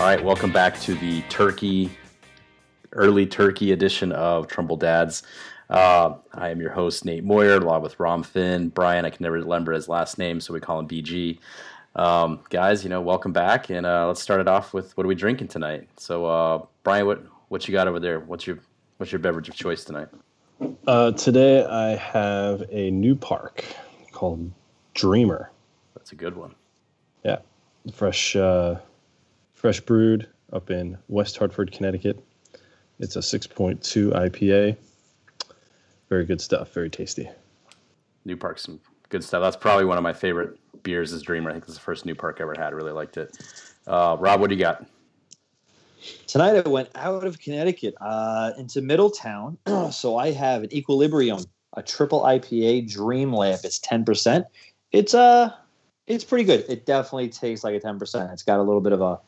All right, welcome back to the turkey, early turkey edition of Trumbull Dads. Uh, I am your host, Nate Moyer, along with Rob Finn. Brian, I can never remember his last name, so we call him BG. Um, guys, you know, welcome back, and uh, let's start it off with what are we drinking tonight? So, uh, Brian, what what you got over there? What's your what's your beverage of choice tonight? Uh, today I have a new park called Dreamer. That's a good one. Yeah, fresh uh, fresh brewed up in West Hartford, Connecticut. It's a 6.2 IPA. Very good stuff. Very tasty. New Park, some good stuff. That's probably one of my favorite beers. Is Dreamer. I think it's the first New Park I ever had. Really liked it. Uh, Rob, what do you got? Tonight I went out of Connecticut uh, into Middletown, so I have an Equilibrium, a triple IPA Dream Lab. It's ten percent. It's uh it's pretty good. It definitely tastes like a ten percent. It's got a little bit of a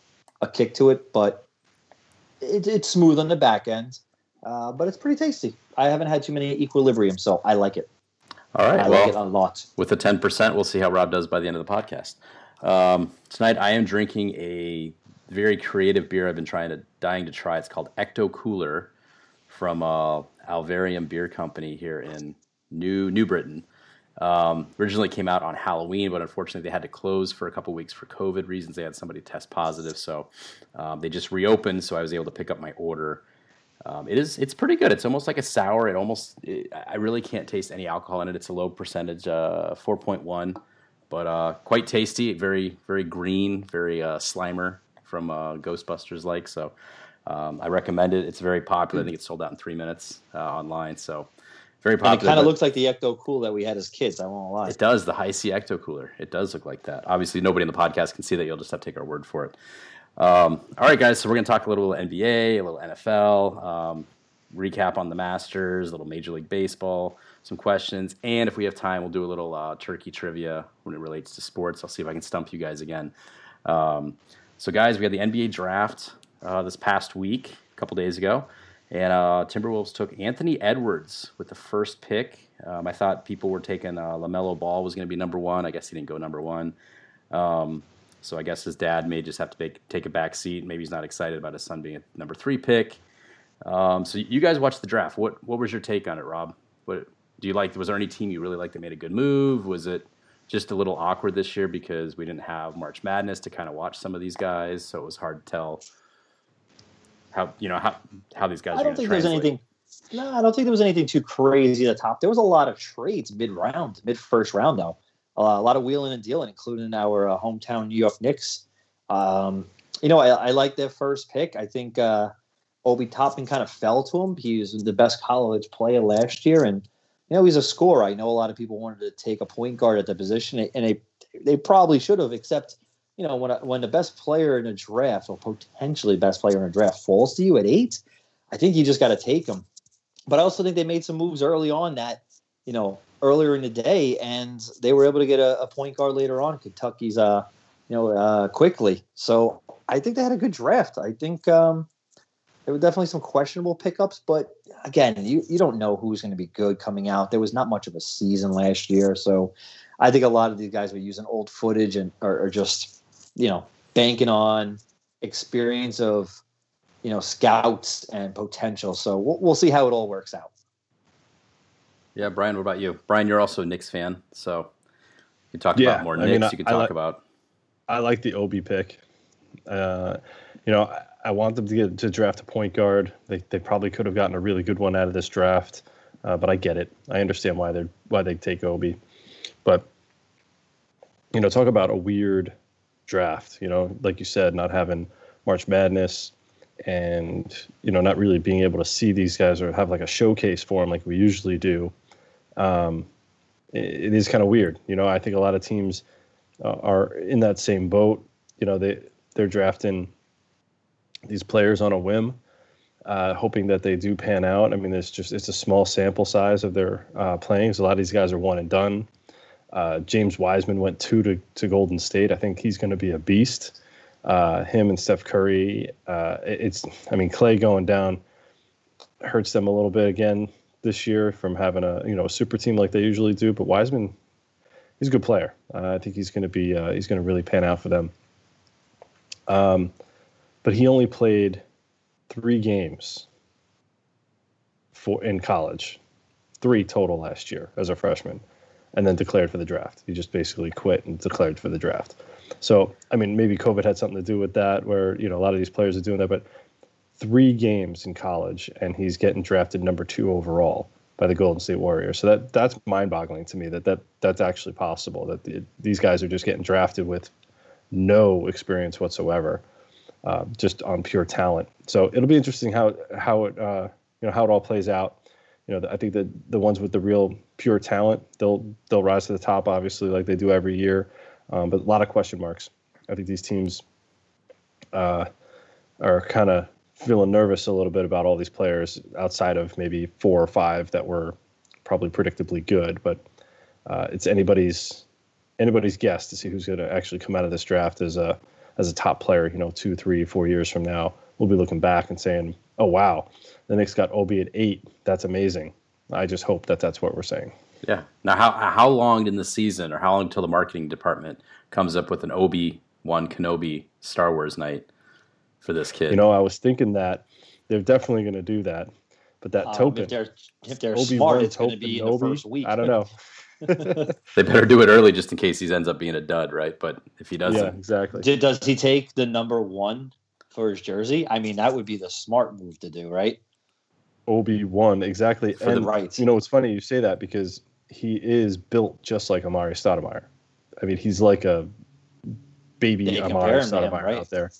a kick to it, but it, it's smooth on the back end. Uh, but it's pretty tasty. I haven't had too many Equilibrium, so I like it. All right, I well, like it a lot. with the ten percent, we'll see how Rob does by the end of the podcast. Um, tonight, I am drinking a very creative beer I've been trying to dying to try. It's called Ecto Cooler from uh, Alvarium Beer Company here in New New Britain. Um, originally came out on Halloween, but unfortunately they had to close for a couple weeks for COVID reasons. They had somebody test positive, so um, they just reopened. So I was able to pick up my order. Um, it is it's pretty good. It's almost like a sour. It almost it, I really can't taste any alcohol in it. It's a low percentage, uh, four point one, but uh, quite tasty. Very very green, very uh, Slimer from uh, Ghostbusters like. So um, I recommend it. It's very popular. I think it's sold out in three minutes uh, online. So very And popular. it kind of looks like the Ecto Cool that we had as kids. I won't lie. it does, the Hi-C Ecto Cooler. It does look like that. Obviously, nobody in the podcast can see that. You'll just have to take our word for it. Um, all right, guys. So we're going to talk a little NBA, a little NFL, um, recap on the Masters, a little Major League Baseball, some questions, and if we have time, we'll do a little uh, turkey trivia when it relates to sports. I'll see if I can stump you guys again. Um, so, guys, we had the NBA draft uh, this past week, a couple days ago, and uh, Timberwolves took Anthony Edwards with the first pick. Um, I thought people were taking uh, Lamelo Ball was going to be number one. I guess he didn't go number one. Um, so I guess his dad may just have to take, take a back seat. Maybe he's not excited about his son being a number three pick. Um, so you guys watched the draft. What what was your take on it, Rob? What do you like? Was there any team you really liked that made a good move? Was it just a little awkward this year because we didn't have March Madness to kind of watch some of these guys, so it was hard to tell how you know how how these guys. I don't think there's anything. No, I don't think there was anything too crazy at the top. There was a lot of trades mid round, mid first round though. Uh, a lot of wheeling and dealing, including our uh, hometown New York Knicks. Um, you know, I, I like their first pick. I think uh, Obi Toppin kind of fell to him. He was the best college player last year, and you know he's a scorer. I know a lot of people wanted to take a point guard at the position, and they they probably should have. Except, you know, when when the best player in a draft or potentially best player in a draft falls to you at eight, I think you just got to take them. But I also think they made some moves early on that, you know, earlier in the day, and they were able to get a, a point guard later on. Kentucky's, uh, you know, uh, Quickley. So I think they had a good draft. I think um, there were definitely some questionable pickups, but again, you you don't know who's going to be good coming out. There was not much of a season last year, so I think a lot of these guys were using old footage and or, or just you know banking on experience of you know scouts and potential. So we'll, we'll see how it all works out. Yeah, Brian. What about you, Brian? You're also a Knicks fan, so you talk Yeah, about more I Knicks. mean, I- you can I talk like- about I like the Obi pick. Uh, you know, I, I want them to get to draft a point guard. They they probably could have gotten a really good one out of this draft, uh, but I get it. I understand why they're why they take Obi, but you know, talk about a weird draft. You know, like you said, not having March Madness, and you know, not really being able to see these guys or have like a showcase for them like we usually do. Um, it, it is kind of weird. You know, I think a lot of teams uh, are in that same boat. You know, they they're drafting these players on a whim, uh, hoping that they do pan out. I mean, it's just it's a small sample size of their uh, playing. So a lot of these guys are one and done. Uh, James Wiseman went two to, to Golden State. I think he's going to be a beast. Uh, him and Steph Curry. Uh, it's I mean Klay going down hurts them a little bit again this year from having a you know a super team like they usually do. But Wiseman, he's a good player. Uh, I think he's going to be uh, he's going to really pan out for them. Um, but he only played three games for in college, three total last year as a freshman, and then declared for the draft. He just basically quit and declared for the draft. So, I mean, maybe COVID had something to do with that, where you know a lot of these players are doing that. But three games in college, and he's getting drafted number two overall by the Golden State Warriors. So that that's mind-boggling to me that that that's actually possible. That the, these guys are just getting drafted with no experience whatsoever, uh, just on pure talent. So it'll be interesting how how it uh, you know how it all plays out. Know, I think that the ones with the real pure talent, they'll they'll rise to the top, obviously, like they do every year. Um, but a lot of question marks. I think these teams uh, are kind of feeling nervous a little bit about all these players outside of maybe four or five that were probably predictably good. But uh, it's anybody's anybody's guess to see who's going to actually come out of this draft as a as a top player. You know, two, three, four years from now, we'll be looking back and saying, "Oh wow, the Knicks got Obi at eight. That's amazing." I just hope that that's what we're saying. Yeah. Now, how how long in the season, or how long until the marketing department comes up with an Obi One Kenobi Star Wars night for this kid? You know, I was thinking that they're definitely going to do that, but that Um, token, if they're if they're Obi-Wan smart, it's going to be in the first week. I don't know. they better do it early just in case he ends up being a dud, right? But if he doesn't, yeah, exactly. Did- Does he take the number one for his jersey? I mean, that would be the smart move to do, right? Obi Wan exactly. For the and rights. you know, it's funny you say that because he is built just like Amar'e Stoudemire. I mean, he's like a baby They compare Amar'e him to him, Stoudemire right? out there.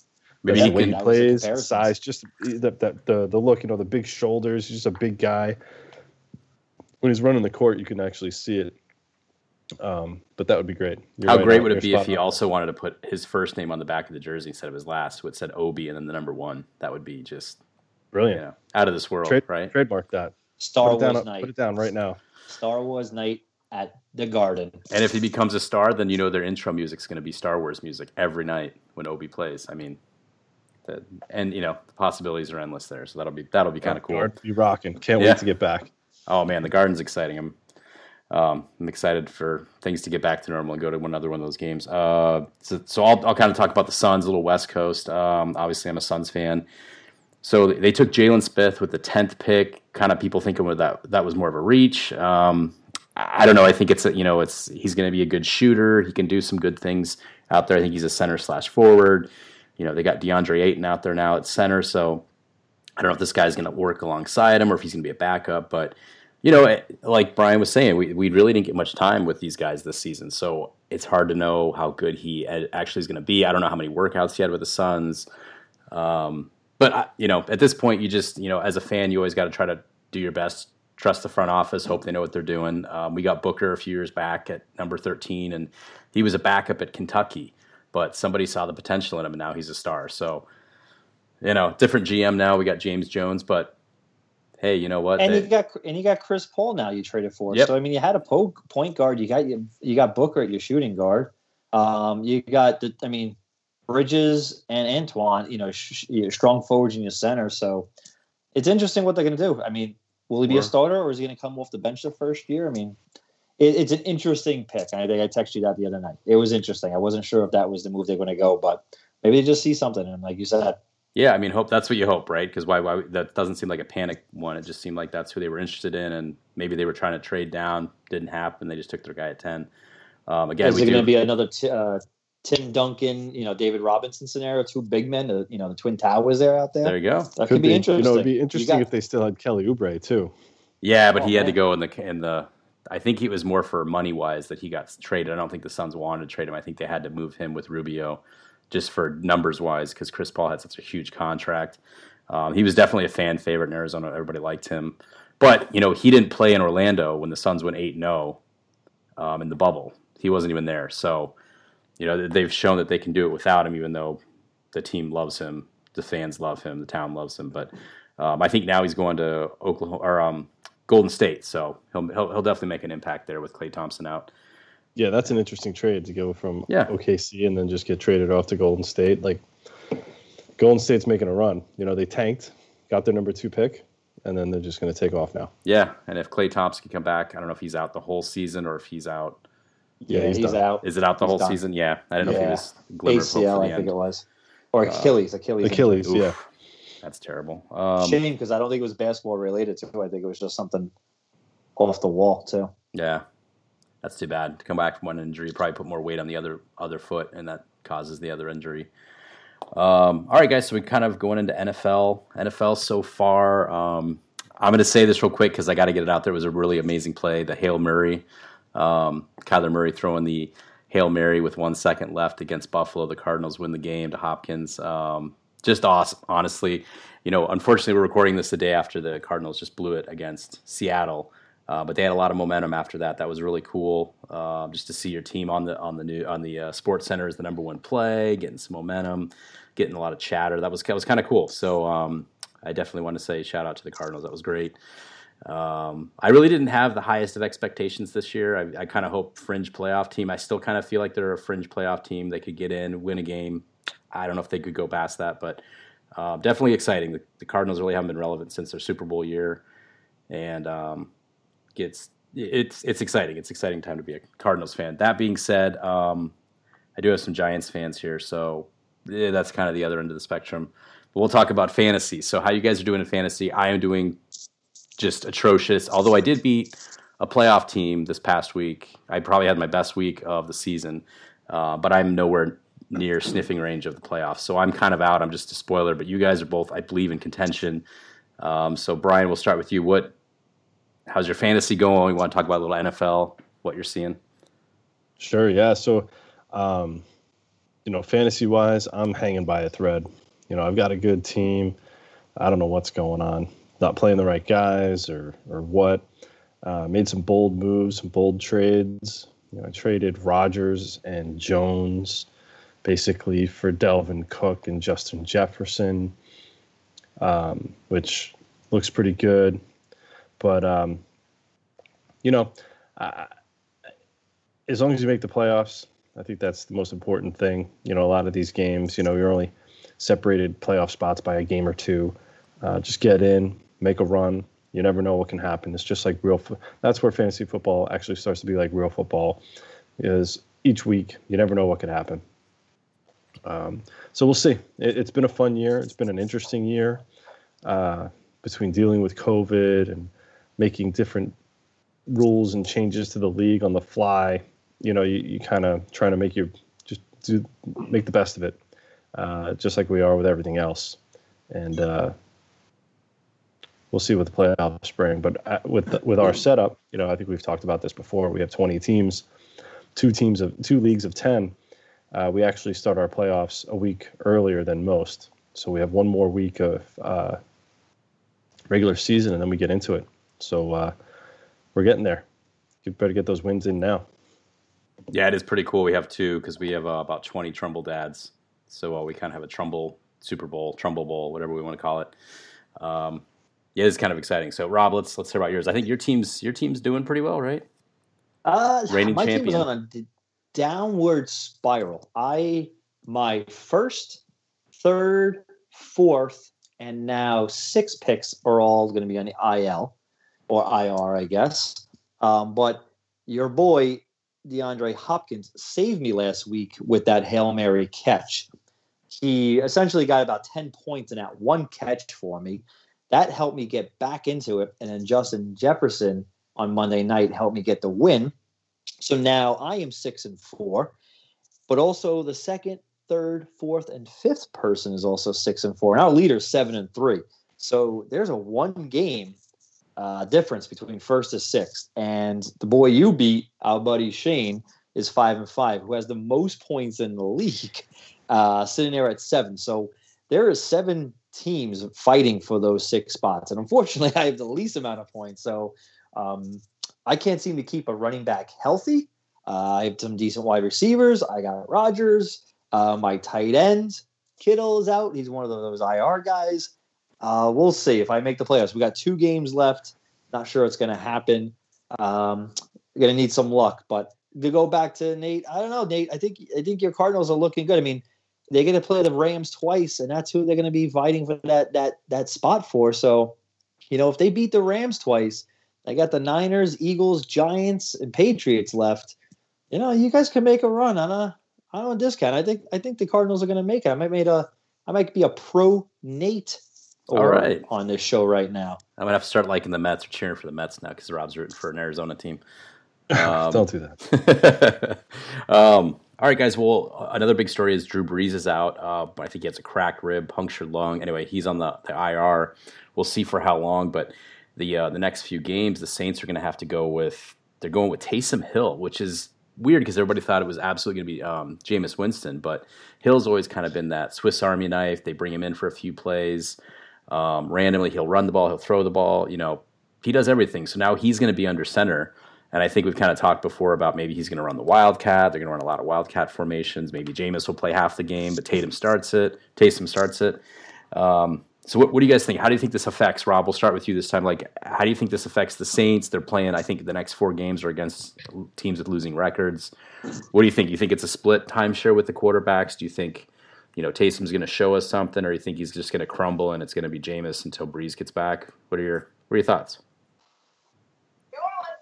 maybe the he way he That was the plays, size, just the, the the the look. You know, the big shoulders. He's just a big guy. When he's running the court, you can actually see it. Um, but that would be great. You're How right great would it be if he on. also wanted to put his first name on the back of the jersey instead of his last, so it said Obi and then the number one? That would be just you brilliant know out of this world, Trade, right? trademark that. Star put it down. Wars night. Put it down right now. Star Wars night at the Garden. And if he becomes a star, then you know their intro music's going to be Star Wars music every night when Obi plays. I mean, the, and you know the possibilities are endless there. So that'll be that'll be kind of cool. Guard, You rocking. Can't Yeah. wait to get back. Oh man, the garden's exciting. I'm um, I'm excited for things to get back to normal and go to another one of those games. Uh, so, so I'll I'll kind of talk about the Suns, a little West Coast. Um, obviously, I'm a Suns fan. So they took Jalen Smith with the tenth pick. Kind of people thinking with that that was more of a reach. Um, I don't know. I think it's a, you know it's he's going to be a good shooter. He can do some good things out there. I think he's a center slash forward. You know they got DeAndre Ayton out there now at center. So I don't know if this guy's going to work alongside him or if he's going to be a backup. But you know, it- like Brian was saying, we we really didn't get much time with these guys this season. So it's hard to know how good he actually is going to be. I don't know how many workouts he had with the Suns. Um, but you know, at this point, you just you know, as a fan, you always got to try to do your best. Trust the front office. Hope they know what they're doing. Um, we got Booker a few years back at number thirteen, and he was a backup at Kentucky. But somebody saw the potential in him, and now he's a star. So, you know, different GM now. We got James Jones, but hey, you know what? And They- you got and you got Chris Paul now. You traded for. Yep. So I mean, you had a po- point guard. You got you, you got Booker at your shooting guard. Um, you got the. I mean, Bridges and Antoine. You know, sh- strong forwards in your center. So it's interesting what they're going to do. I mean, will he be a starter or is he going to come off the bench the first year? I mean. It, it's an interesting pick. And I think I texted you that the other night. It was interesting. I wasn't sure if that was the move they're going to go, but maybe they just see something. And like you said, Yeah, I mean, hope that's what you hope, right? Because why, why? That doesn't seem like a panic one. It just seemed like that's who they were interested in, and maybe they were trying to trade down. Didn't happen. They just took their guy at ten. Um, again, is it going to be another t- uh, Tim Duncan, you know, David Robinson scenario? Two big men, uh, you know, the twin towers there out there. there you go. That could, be, interesting. You know, it'd be interesting got- if they still had Kelly Oubre too. Yeah, but Oh, he had to go in the in the. I think it was more for money wise that he got traded. I don't think the Suns wanted to trade him. I think they had to move him with Rubio, just for numbers wise, because Chris Paul had such a huge contract. Um, he was definitely a fan favorite in Arizona. Everybody liked him, but you know he didn't play in Orlando when the Suns went eight zero um, in the bubble. He wasn't even there. So, you know they've shown that they can do it without him, even though the team loves him, the fans love him, the town loves him. But um, I think now he's going to Oklahoma or um, Golden State, so he'll, he'll he'll definitely make an impact there with Klay Thompson out. Yeah, that's an interesting trade to go from Yeah. OKC and then just get traded off to Golden State. Like Golden State's making a run. You know, they tanked, got their number two pick, and then they're just going to take off now. Yeah, and if Klay Thompson can come back, I don't know if he's out the whole season or if he's out. Yeah, Yeah, he's, he's out. Is it out the He's whole done. season? Yeah, I don't know if he was glimmer of hope for ACL, the I think end. it was. or Achilles. Achilles. Achilles. Oof. Yeah. That's terrible. Um, Shame because I don't think it was basketball related too. I think it was just something off the wall too. yeah, that's too bad. To come back from one injury, you probably put more weight on the other other foot, and that causes the other injury. Um, all right, guys. So we kind of going into NFL. NFL so far. Um, I'm going to say this real quick because I got to get it out there. It was a really amazing play. The Hail Murray, um, Kyler Murray throwing the Hail Mary with one second left against Buffalo. The Cardinals win the game to Hopkins. Um, just awesome, honestly. You know, unfortunately, we're recording this the day after the Cardinals just blew it against Seattle. Uh, but they had a lot of momentum after that. That was really cool, uh, just to see your team on the on the new on the uh, Sports Center as the number one play, getting some momentum, getting a lot of chatter. That was that was kind of cool. So um, I definitely want to say shout out to the Cardinals. That was great. Um, I really didn't have the highest of expectations this year. I, I kind of hope fringe playoff team. I still kind of feel like they're a fringe playoff team. They could get in, win a game. I don't know if they could go past that, but uh, definitely exciting. The, the Cardinals really haven't been relevant since their Super Bowl year, and um, gets it's it's exciting. It's exciting time to be a Cardinals fan. That being said, um, I do have some Giants fans here, so yeah, that's kind of the other end of the spectrum. But we'll talk about fantasy. So how you guys are doing in fantasy? I am doing just atrocious. Although I did beat a playoff team this past week, I probably had my best week of the season, uh, but I'm nowhere near sniffing range of the playoffs. So I'm kind of out. I'm just a spoiler. But you guys are both, I believe, in contention. Um, so Brian, we'll start with you. What? How's your fantasy going? We want to talk about a little NFL, what you're seeing. Sure. Yeah. So, um, you know, fantasy wise, I'm hanging by a thread. You know, I've got a good team. I don't know what's going on. Not playing the right guys or or what. Uh, made some bold moves, some bold trades. You know, I traded Rodgers and Jones basically for Dalvin Cook and Justin Jefferson, um, which looks pretty good. But um, you know, as long as you make the playoffs, I think that's the most important thing. You know, a lot of these games, you know, you're only separated playoff spots by a game or two. Uh, just get in, make a run. You never know what can happen. It's just like real. Fo- that's where fantasy football actually starts to be like real football. Is each week you never know what could happen. Um, so we'll see. It, has been a fun year. It's been an interesting year uh, between dealing with COVID and making different rules and changes to the league on the fly. You know, you, you kind of trying to make your just do make the best of it, uh, just like we are with everything else. And uh, we'll see what the playoffs bring. But uh, with with our setup, you know, I think we've talked about this before. We have 20 teams, two teams of two leagues of 10. Uh, we actually start our playoffs a week earlier than most, so we have one more week of uh, regular season, and then we get into it. So uh, we're getting there. You better get those wins in now. Yeah, it is pretty cool. We have two because we have uh, about 20 Trumbull dads. So uh, we kind of have a Trumbull Super Bowl, Trumbull Bowl, whatever we want to call it. Um, yeah, it's kind of exciting. So Rob, let's let's hear about yours. I think your team's your team's doing pretty well, right? Uh, Reigning my team was champion. on a downward spiral. I my first, third, fourth, and now six picks are all going to be on the IL or IR, I guess. Um, but your boy DeAndre Hopkins saved me last week with that hail mary catch. He essentially got about ten points in that one catch for me. That helped me get back into it, and then Justin Jefferson on Monday night helped me get the win. So now I am six and four, but also the second, third, fourth, and fifth person is also six and four. And our leader is seven and three. So there's a one game uh, difference between first to sixth. And the boy you beat, our buddy Shane, is five and five, who has the most points in the league, uh, sitting there at seven. So there is seven teams fighting for those six spots. And unfortunately, I have the least amount of points. So um, I can't seem to keep a running back healthy. Uh, I have some decent wide receivers. I got Rogers. Uh, my tight end, Kittle is out. He's one of those IR guys. Uh, we'll see if I make the playoffs. We got two games left. Not sure it's going to happen. Um, going to need some luck. But to go back to Nate, I don't know, Nate. I think I think your Cardinals are looking good. I mean, they're going to play the Rams twice, and that's who they're going to be fighting for that that that spot for. So, you know, if they beat the Rams twice, they got the Niners, Eagles, Giants, and Patriots left. You know, you guys can make a run on a on a discount. I think I think the Cardinals are going to make it. I might make a I might be a pro Nate All right. on this show right now. I'm gonna have to start liking the Mets or cheering for the Mets now because Rob's rooting for an Arizona team. Um, Don't do that. um, all right, guys. Well, another big story is Drew Brees is out. Uh, I think he has a cracked rib, punctured lung. Anyway, he's on the, the IR. We'll see for how long, but the uh, the next few games, the Saints are going to have to go with they're going with Taysom Hill, which is weird because everybody thought it was absolutely going to be um, Jameis Winston, but Hill's always kind of been that Swiss Army knife. They bring him in for a few plays. Um, randomly, he'll run the ball, he'll throw the ball. You know, he does everything. So now he's going to be under center. And I think we've kind of talked before about maybe he's going to run the Wildcat. They're going to run a lot of Wildcat formations. Maybe Jameis will play half the game, but Tatum starts it. Taysom starts it. Um, so what, what do you guys think? How do you think this affects Rob? We'll start with you this time. Like, how do you think this affects the Saints? They're playing. I think the next four games are against teams with losing records. What do you think? You think it's a split timeshare with the quarterbacks? Do you think, you know, Taysom's going to show us something, or do you think he's just going to crumble and it's going to be Jameis until Brees gets back? What are your What are your thoughts?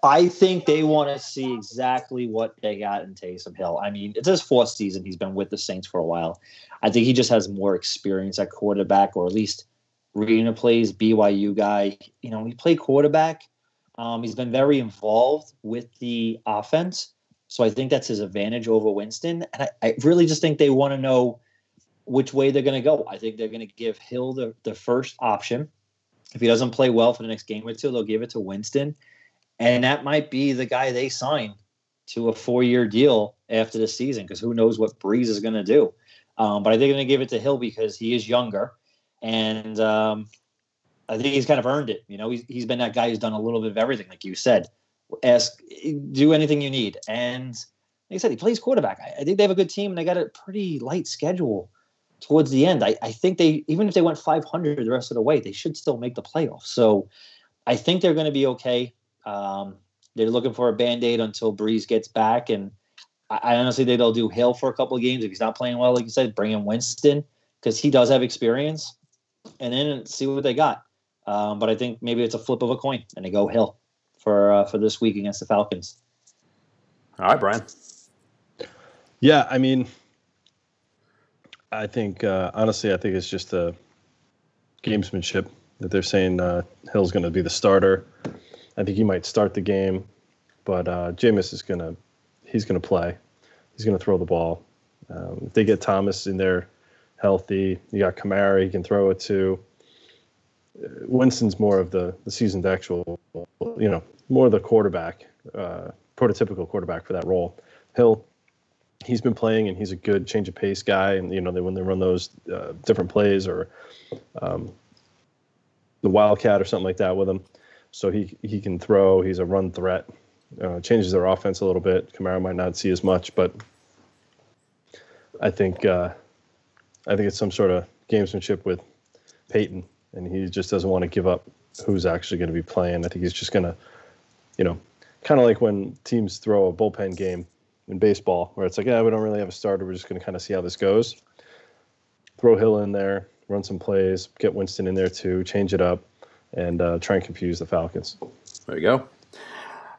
I think they want to see exactly what they got in Taysom Hill. I mean, it's his fourth season. He's been with the Saints for a while. I think he just has more experience at quarterback, or at least reading the plays. BYU guy, you know, he played quarterback. Um, he's been very involved with the offense, so I think that's his advantage over Winston. And I, I really just think they want to know which way they're going to go. I think they're going to give Hill the, the first option. If he doesn't play well for the next game or two, they'll give it to Winston and that might be the guy they sign to a four-year deal after the season because who knows what Brees is going to do. Um, but I think they're going to give it to Hill because he is younger, and um, I think he's kind of earned it. You know, he's, he's been that guy who's done a little bit of everything, like you said. Ask, do anything you need, and like I said, he plays quarterback. I, I think they have a good team, and they got a pretty light schedule towards the end. I, I think they, even if they went 500 the rest of the way, they should still make the playoffs. So I think they're going to be okay. Um, they're looking for a band aid until Brees gets back. And I, I, honestly think they'll do Hill for a couple of games. If he's not playing well, like you said, bring in Winston because he does have experience and then see what they got. Um, but I think maybe it's a flip of a coin and they go Hill for uh, for this week against the Falcons. All right, Brian. Yeah, I mean, I think uh, honestly, I think it's just a gamesmanship that they're saying uh, Hill's going to be the starter. I think he might start the game, but uh, Jameis is gonna he's gonna play. He's gonna throw the ball. Um, if they get Thomas in there healthy, you got Kamara, he can throw it to. Uh, Winston's more of the the seasoned actual, you know, more the quarterback, uh, prototypical quarterback for that role. Hill, he's been playing and he's a good change of pace guy. And you know, they, when they run those uh, different plays or um, the wildcat or something like that with him, so he he can throw. He's a run threat. Uh, changes their offense a little bit. Kamara might not see as much, but I think uh, I think it's some sort of gamesmanship with Payton, and he just doesn't want to give up who's actually going to be playing. I think he's just going to, you know, kind of like when teams throw a bullpen game in baseball, where it's like, yeah, we don't really have a starter. We're just going to kind of see how this goes. Throw Hill in there, run some plays, get Winston in there too, change it up and uh, try and confuse the Falcons. There you go.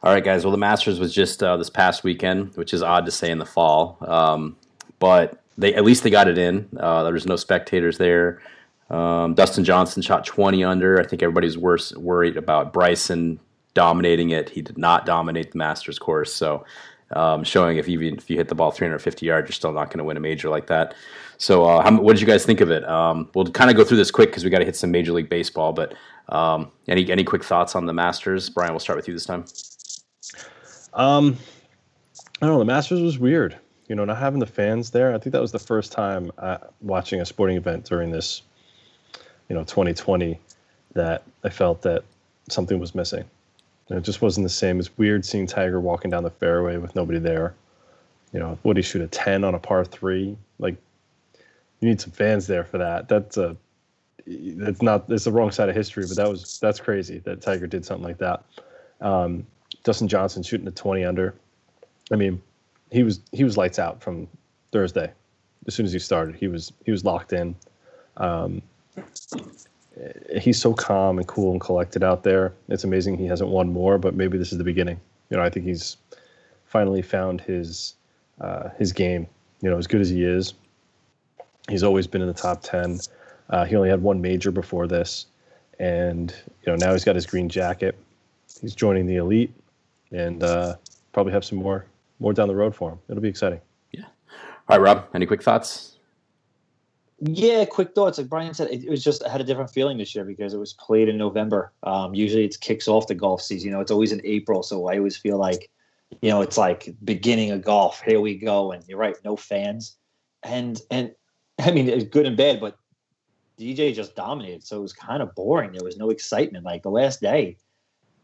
All right, guys. Well, the Masters was just uh, this past weekend, which is odd to say in the fall, um, but they at least they got it in. Uh, there was no spectators there. Um, Dustin Johnson shot 20 under. I think everybody's worse worried about Bryson dominating it. He did not dominate the Masters course, so um, showing if even if you hit the ball 350 yards, you're still not going to win a major like that. So, uh, how, what did you guys think of it? Um, we'll kind of go through this quick because we got to hit some Major League Baseball. But um, any any quick thoughts on the Masters, Brian? We'll start with you this time. Um, I don't know. The Masters was weird. You know, not having the fans there. I think that was the first time uh, watching a sporting event during this, you know, 2020, that I felt that something was missing. And it just wasn't the same. It's weird seeing Tiger walking down the fairway with nobody there. You know, would he shoot a 10 on a par three? Like, you need some fans there for that. That's a that's not it's the wrong side of history, but that was that's crazy that Tiger did something like that. Um, Dustin Johnson shooting a 20 under. I mean, he was he was lights out from Thursday. As soon as he started, he was he was locked in. Um, he's so calm and cool and collected out there. It's amazing he hasn't won more, but maybe this is the beginning. You know, I think he's finally found his uh, his game. You know, as good as he is, He's always been in the top ten. Uh, he only had one major before this, and you know now he's got his green jacket. He's joining the elite, and uh, probably have some more more down the road for him. It'll be exciting. Yeah. All right, Rob. Any quick thoughts? Yeah, quick thoughts. Like Brian said, it, was just I had a different feeling this year because it was played in November. Um, usually, it kicks off the golf season. You know, it's always in April, so I always feel like, you know, it's like beginning of golf. Here we go, and you're right, no fans, and and I mean, it's good and bad, but DJ just dominated, so it was kind of boring. There was no excitement. Like the last day,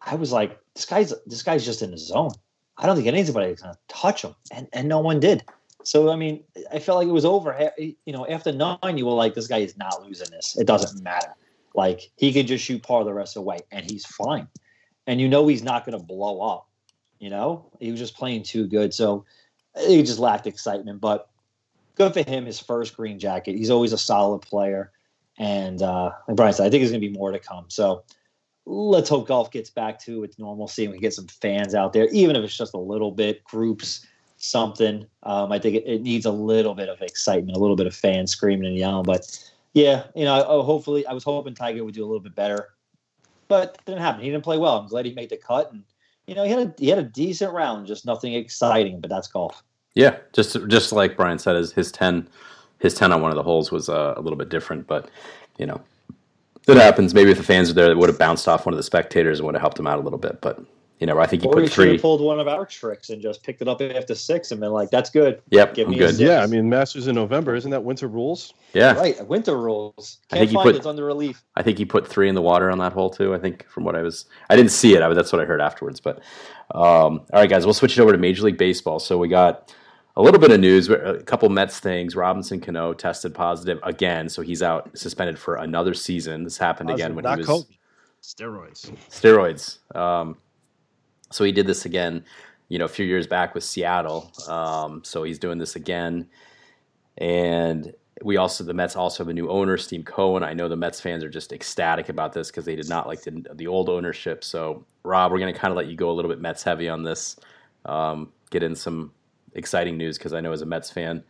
I was like, this guy's this guy's just in the zone. I don't think anybody's gonna touch him, and and no one did. So I mean, I felt like it was over. You know, after nine, you were like, this guy is not losing this. It doesn't matter. Like he could just shoot par the rest of the way, and he's fine. And you know he's not going to blow up. You know, he was just playing too good. So he just lacked excitement. But good for him. His first green jacket. He's always a solid player. And uh, like Brian said, I think there's going to be more to come. So let's hope golf gets back to its normalcy and we get some fans out there, even if it's just a little bit, groups something. Um, I think it, it, needs a little bit of excitement, a little bit of fans screaming and yelling. But yeah, you know, I, hopefully, I was hoping Tiger would do a little bit better, but it didn't happen. He didn't play well. I'm glad he made the cut, and you know, he had a he had a decent round, just nothing exciting. But that's golf. Yeah, just just like Brian said, his his ten his ten on one of the holes was uh, a little bit different, but you know. It happens. Maybe if the fans were there, it would have bounced off one of the spectators and would have helped him out a little bit. But you know, I think he or put he three. pulled one of our tricks and just picked it up after six and been like, "That's good." Yep, Give I'm good. Yeah, I mean, Masters in November, isn't that winter rules? Yeah, right. Winter rules. Can't I think he put, it's under relief. I think he put three in the water on that hole too. I think from what I was, I didn't see it. I, that's what I heard afterwards. But um, all right, guys, we'll switch it over to Major League Baseball. So we got a little bit of news, a couple Mets things. Robinson Cano tested positive again, so he's out suspended for another season. This happened positive, again when he was COVID. steroids. Steroids. Um, so he did this again, you know, a few years back with Seattle. Um, so he's doing this again, and we also the Mets also have a new owner, Steve Cohen. I know the Mets fans are just ecstatic about this because they did not like the, the old ownership. So Rob, we're going to kind of let you go a little bit Mets heavy on this. Um, get in some exciting news because I know as a Mets fan,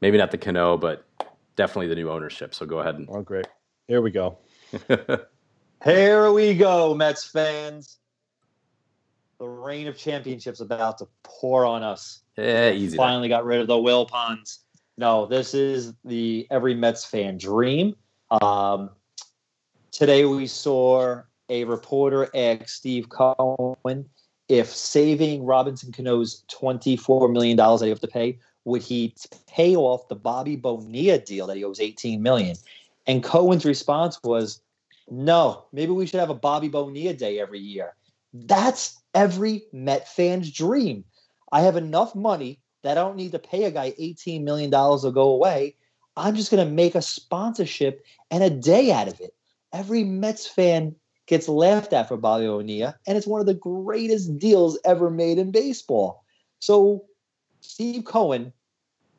maybe not the Cano, but definitely the new ownership. So go ahead and. Oh, great! Here we go. Here we go, Mets fans the rain of championships about to pour on us. Yeah, easy. Finally got rid of the Wilpons. No, this is the every Mets fan dream. Um, today we saw a reporter ask Steve Cohen if saving Robinson Cano's $24 million that he have to pay, would he pay off the Bobby Bonilla deal that he owes 18 million? And Cohen's response was, no, maybe we should have a Bobby Bonilla day every year. That's every Met fan's dream. I have enough money that I don't need to pay a guy $18 million to go away. I'm just going to make a sponsorship and a day out of it. Every Mets fan gets laughed at for Bobby Bonilla, and it's one of the greatest deals ever made in baseball. So Steve Cohen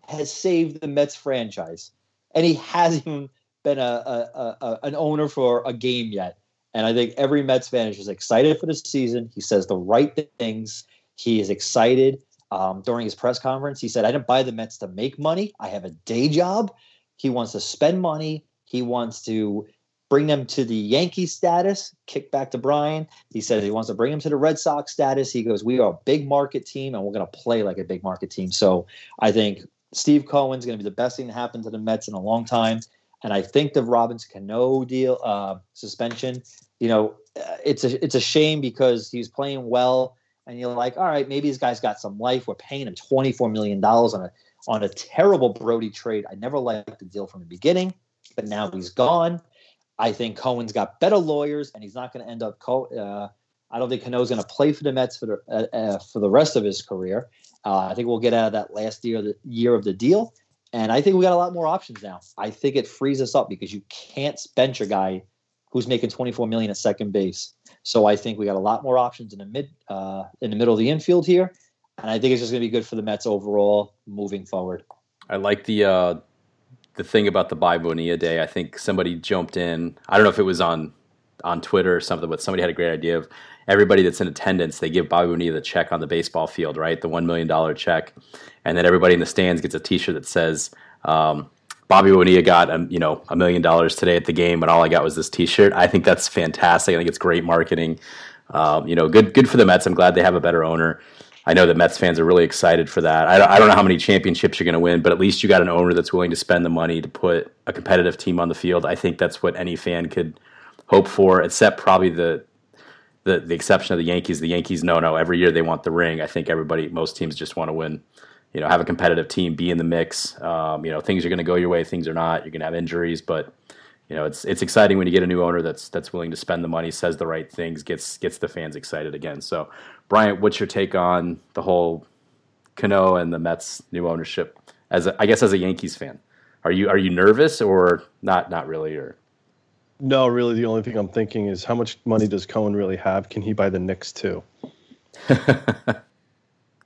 has saved the Mets franchise, and he hasn't been a, a, a, an owner for a game yet. And I think every Mets fan is just excited for the season. He says the right things. He is excited. Um, during his press conference, he said, I didn't buy the Mets to make money. I have a day job. He wants to spend money. He wants to bring them to the Yankee status, kick back to Brian. He says he wants to bring them to the Red Sox status. He goes, We are a big market team and we're going to play like a big market team. So I think Steve Cohen's going to be the best thing to happen to the Mets in a long time. And I think the Robinson Cano deal uh, suspension you know, uh, it's a it's a shame because he's playing well, and you're like, all right, maybe this guy's got some life. We're paying him twenty four million dollars on a on a terrible Brodie trade. I never liked the deal from the beginning, but now he's gone. I think Cohen's got better lawyers, and he's not going to end up. Co- uh, I don't think Cano's going to play for the Mets for the uh, uh, for the rest of his career. Uh, I think we'll get out of that last year of the year of the deal, and I think we got a lot more options now. I think it frees us up because you can't bench a guy who's making 24 million at second base. So I think we got a lot more options in the mid uh, in the middle of the infield here, and I think it's just going to be good for the Mets overall moving forward. I like the uh, the thing about the Bobby Bonilla day. I think somebody jumped in. I don't know if it was on on Twitter or something, but somebody had a great idea of everybody that's in attendance. They give Bobby Bonilla the check on the baseball field, right? The one million dollar check, and then everybody in the stands gets a T-shirt that says. Um, Bobby Bonilla got um, you know a million dollars today at the game, but all I got was this T-shirt. I think that's fantastic. I think it's great marketing. Um, you know, good good for the Mets. I'm glad they have a better owner. I know that Mets fans are really excited for that. I, I don't know how many championships you're going to win, but at least you got an owner that's willing to spend the money to put a competitive team on the field. I think that's what any fan could hope for, except probably the the, the exception of the Yankees. The Yankees, no, no, every year they want the ring. I think everybody, most teams just want to win. You know, have a competitive team, be in the mix. Um, you know, things are going to go your way, things are not. You're going to have injuries, but you know, it's it's exciting when you get a new owner that's that's willing to spend the money, says the right things, gets gets the fans excited again. So, Brian, what's your take on the whole Cano and the Mets new ownership? As a, I guess as a Yankees fan, are you are you nervous or not? Not really, or no, really. The only thing I'm thinking is how much money does Cohen really have? Can he buy the Knicks too?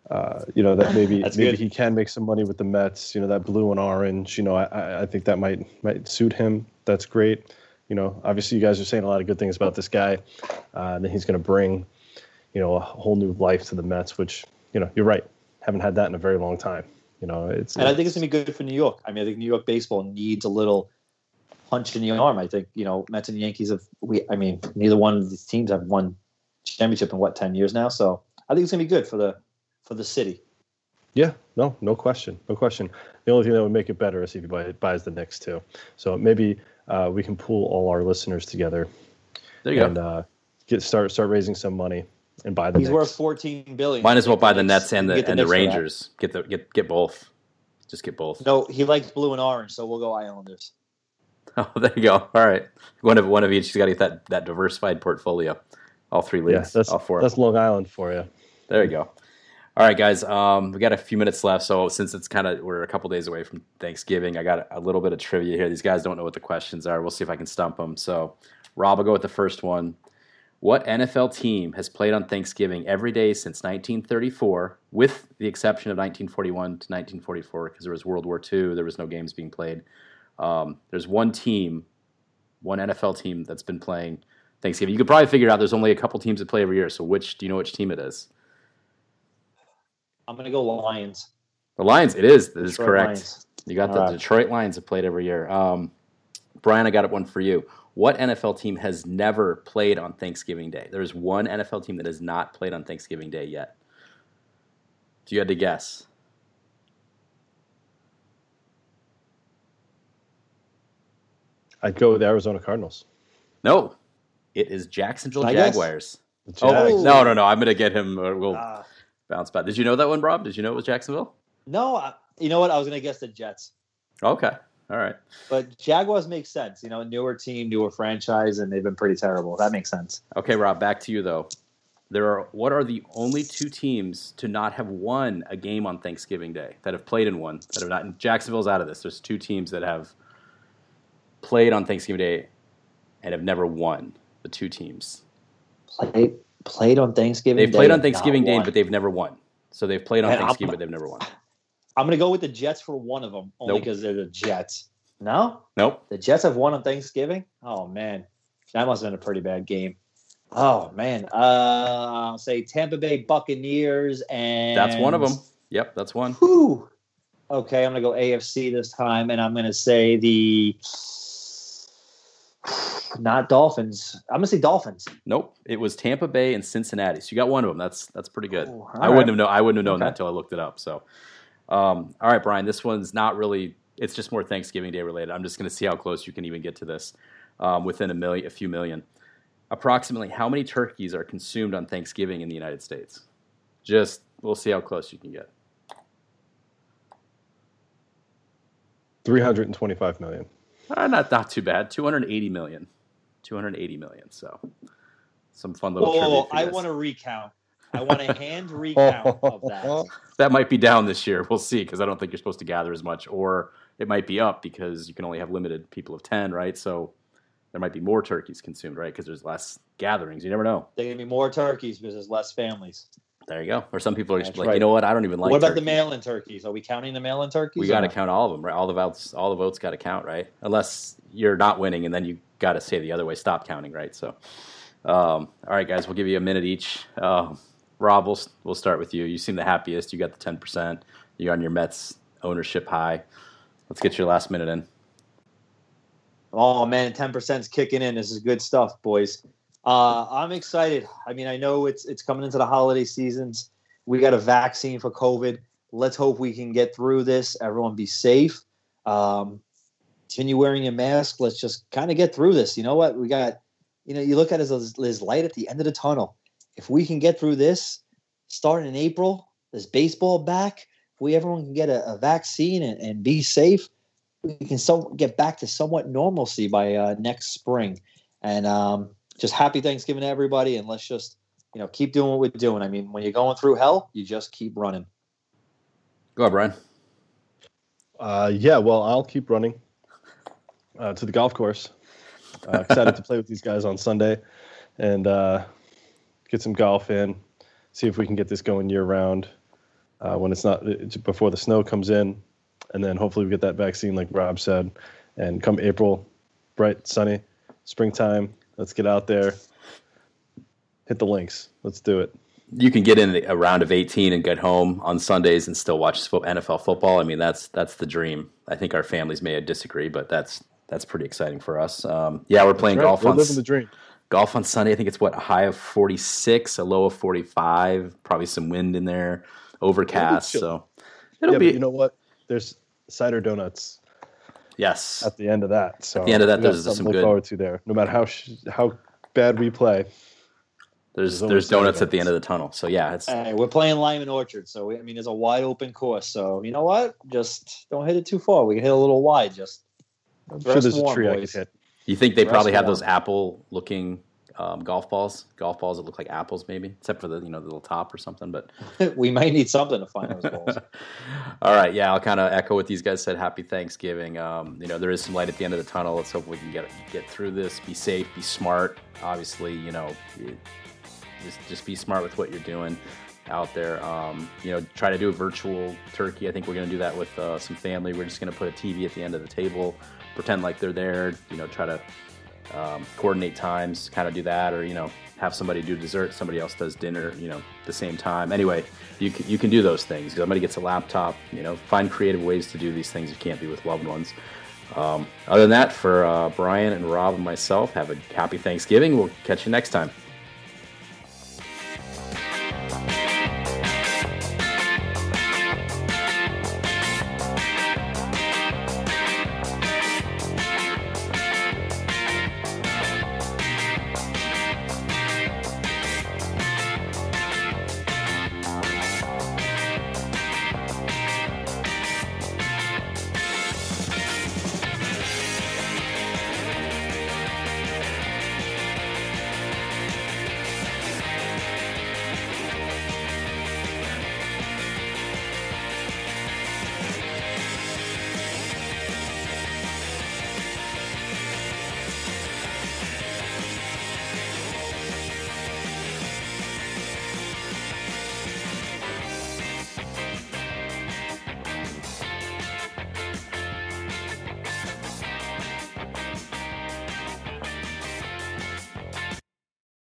uh, you know that maybe maybe good. he can make some money with the Mets. You know that blue and orange. You know I, I think that might might suit him. That's great. You know obviously you guys are saying a lot of good things about this guy. Uh, and he's going to bring you know a whole new life to the Mets, which you know you're right. Haven't had that in a very long time. You know it's and I think it's going to be good for New York. I mean I think New York baseball needs a little punch in the arm. I think you know Mets and Yankees have we. I mean, neither one of these teams have won championship in what ten years now. So I think it's gonna be good for the for the city. Yeah, no, no question, no question. The only thing that would make it better is if he buy, buys the Knicks too. So maybe uh, we can pull all our listeners together. There you and, go. Uh, get start start raising some money and buy the. He's Knicks. worth fourteen billion. Might as well buy the Nets and the, the and the Rangers. Get the get get both. Just get both. No, he likes blue and orange, so we'll go Islanders. Oh, there you go. All right, one of one of each. He's got to get that that diversified portfolio. All three leagues. Yeah, that's all four. That's Long Island for you. There you go. All right, guys. Um, we got a few minutes left, so since it's kind of we're a couple days away from Thanksgiving, I got a, a little bit of trivia here. These guys don't know what the questions are. We'll see if I can stump them. So, Rob, I'll go with the first one. What NFL team has played on Thanksgiving every day since 1934, with the exception of 1941 to 1944, because there was World War II, there was no games being played. Um, there's one team, one NFL team that's been playing Thanksgiving. You could probably figure out there's only a couple teams that play every year. So which do you know which team it is? I'm gonna go Lions. The Lions. It is. That is correct. Lions. You got All the right. Detroit Lions that played every year. Um, Brian, I got one for you. What NFL team has never played on Thanksgiving Day? There is one NFL team that has not played on Thanksgiving Day yet. If you had to guess. I'd go with the Arizona Cardinals. No, it is Jacksonville Jaguars. Oh no, no, no! I'm gonna get him. we'll uh, bounce back. Did you know that one, Rob? Did you know it was Jacksonville? No, I, you know what? I was gonna guess the Jets. Okay, all right. But Jaguars makes sense. You know, newer team, newer franchise, and they've been pretty terrible. That makes sense. Okay, Rob. Back to you though. There are what are the only two teams to not have won a game on Thanksgiving Day that have played in one that have not? Jacksonville's out of this. There's two teams that have played on Thanksgiving Day and have never won. The two teams played played on Thanksgiving. They've played on Thanksgiving Day, but they've never won. So they've played on Thanksgiving, I'm, but they've never won. I'm going to go with the Jets for one of them, only because nope. they're the Jets. No, nope. The Jets have won on Thanksgiving. Oh man, that must have been a pretty bad game. Oh man, uh, I'll say Tampa Bay Buccaneers, and that's one of them. Yep, that's one. Whew. Okay, I'm gonna go AFC this time, and I'm gonna say the not Dolphins. I'm gonna say Dolphins. Nope, it was Tampa Bay and Cincinnati. So you got one of them. That's that's pretty good. Oh, I wouldn't have known. I wouldn't have known okay. that until I looked it up. So, um, all right, Brian. This one's not really. It's just more Thanksgiving Day related. I'm just gonna see how close you can even get to this um, within a million, a few million. Approximately how many turkeys are consumed on Thanksgiving in the United States? Just we'll see how close you can get. 325 million. Uh, not not too bad. 280 million. 280 million. So some fun little. Oh, I want to recount. I want a hand recount of that. That might be down this year. We'll see because I don't think you're supposed to gather as much, or it might be up because you can only have limited people of 10, right? So there might be more turkeys consumed, right? Because there's less gatherings. You never know. There's gonna be more turkeys because there's less families. There you go. Or some people are just like, right. you know what? I don't even like. What about turkeys. the mail-in turkeys? Are we counting the mail-in turkeys? We got to count all of them, right? All the votes, all the votes got to count, right? Unless you're not winning, and then you got to say the other way, stop counting, right? So, um, all right, guys, we'll give you a minute each. Uh, Rob, we'll we'll start with you. You seem the happiest. You got the ten percent. You're on your Mets ownership high. Let's get your last minute in. Oh man, ten percent is kicking in. This is good stuff, boys. Uh, I'm excited. I mean, I know it's it's coming into the holiday seasons. We got a vaccine for COVID. Let's hope we can get through this. Everyone be safe. Um, continue wearing your mask. Let's just kind of get through this. You know what? We got, you know, you look at it as there's light at the end of the tunnel. If we can get through this, starting in April, there's baseball back. If we everyone can get a, a vaccine and, and, be safe, we can so get back to somewhat normalcy by uh, next spring. And um, just happy Thanksgiving to everybody, and let's just you know keep doing what we're doing. I mean, when you're going through hell, you just keep running. Go ahead, Brian. Uh, yeah, well, I'll keep running uh, to the golf course. Uh, excited to play with these guys on Sunday and uh, get some golf in. See if we can get this going year round uh, when it's not before the snow comes in, and then hopefully we get that vaccine, like Rob said, and come April, bright, sunny, springtime. Let's get out there, hit the links. Let's do it you can get in a round of 18 and get home on Sundays and still watch NFL football. I mean, that's that's the dream. I think our families may disagree, but that's that's pretty exciting for us. Um, yeah, we're playing right. golf we're on living the dream. Golf on Sunday. I think it's what a high of 46, a low of 45, probably some wind in there, overcast. So it'll yeah, be. you know what? There's cider donuts. Yes. At the end of that. So at the end of that, there's some look good. forward to there. No matter how sh- how bad we play, there's there's, there's donuts, donuts, at the end of the tunnel. So yeah, it's hey, we're playing Lyman Orchard. So we, I mean, it's a wide open course. So you know what? Just don't hit it too far. We can hit a little wide. Just I'm sure there's warm, a tree boys. I could hit. You think they Rest probably have warm. those apple looking um, golf balls? Golf balls that look like apples, maybe, except for the you know the little top or something. But we might need something to find those balls. All right, yeah, I'll kind of echo what these guys said. Happy Thanksgiving. Um, you know, there is some light at the end of the tunnel. Let's hope we can get get through this. Be safe. Be smart. Obviously, you know. Just just be smart with what you're doing out there. Um, you know, try to do a virtual turkey. I think we're going to do that with uh, some family. We're just going to put a TV at the end of the table, pretend like they're there. You know, try to um, coordinate times, kind of do that, or you know, have somebody do dessert, somebody else does dinner. You know, the same time. Anyway, you can, you can do those things. Somebody gets a laptop. You know, find creative ways to do these things you can't be with loved ones. Um, other than that, for uh, Brian and Rob and myself, have a happy Thanksgiving. We'll catch you next time.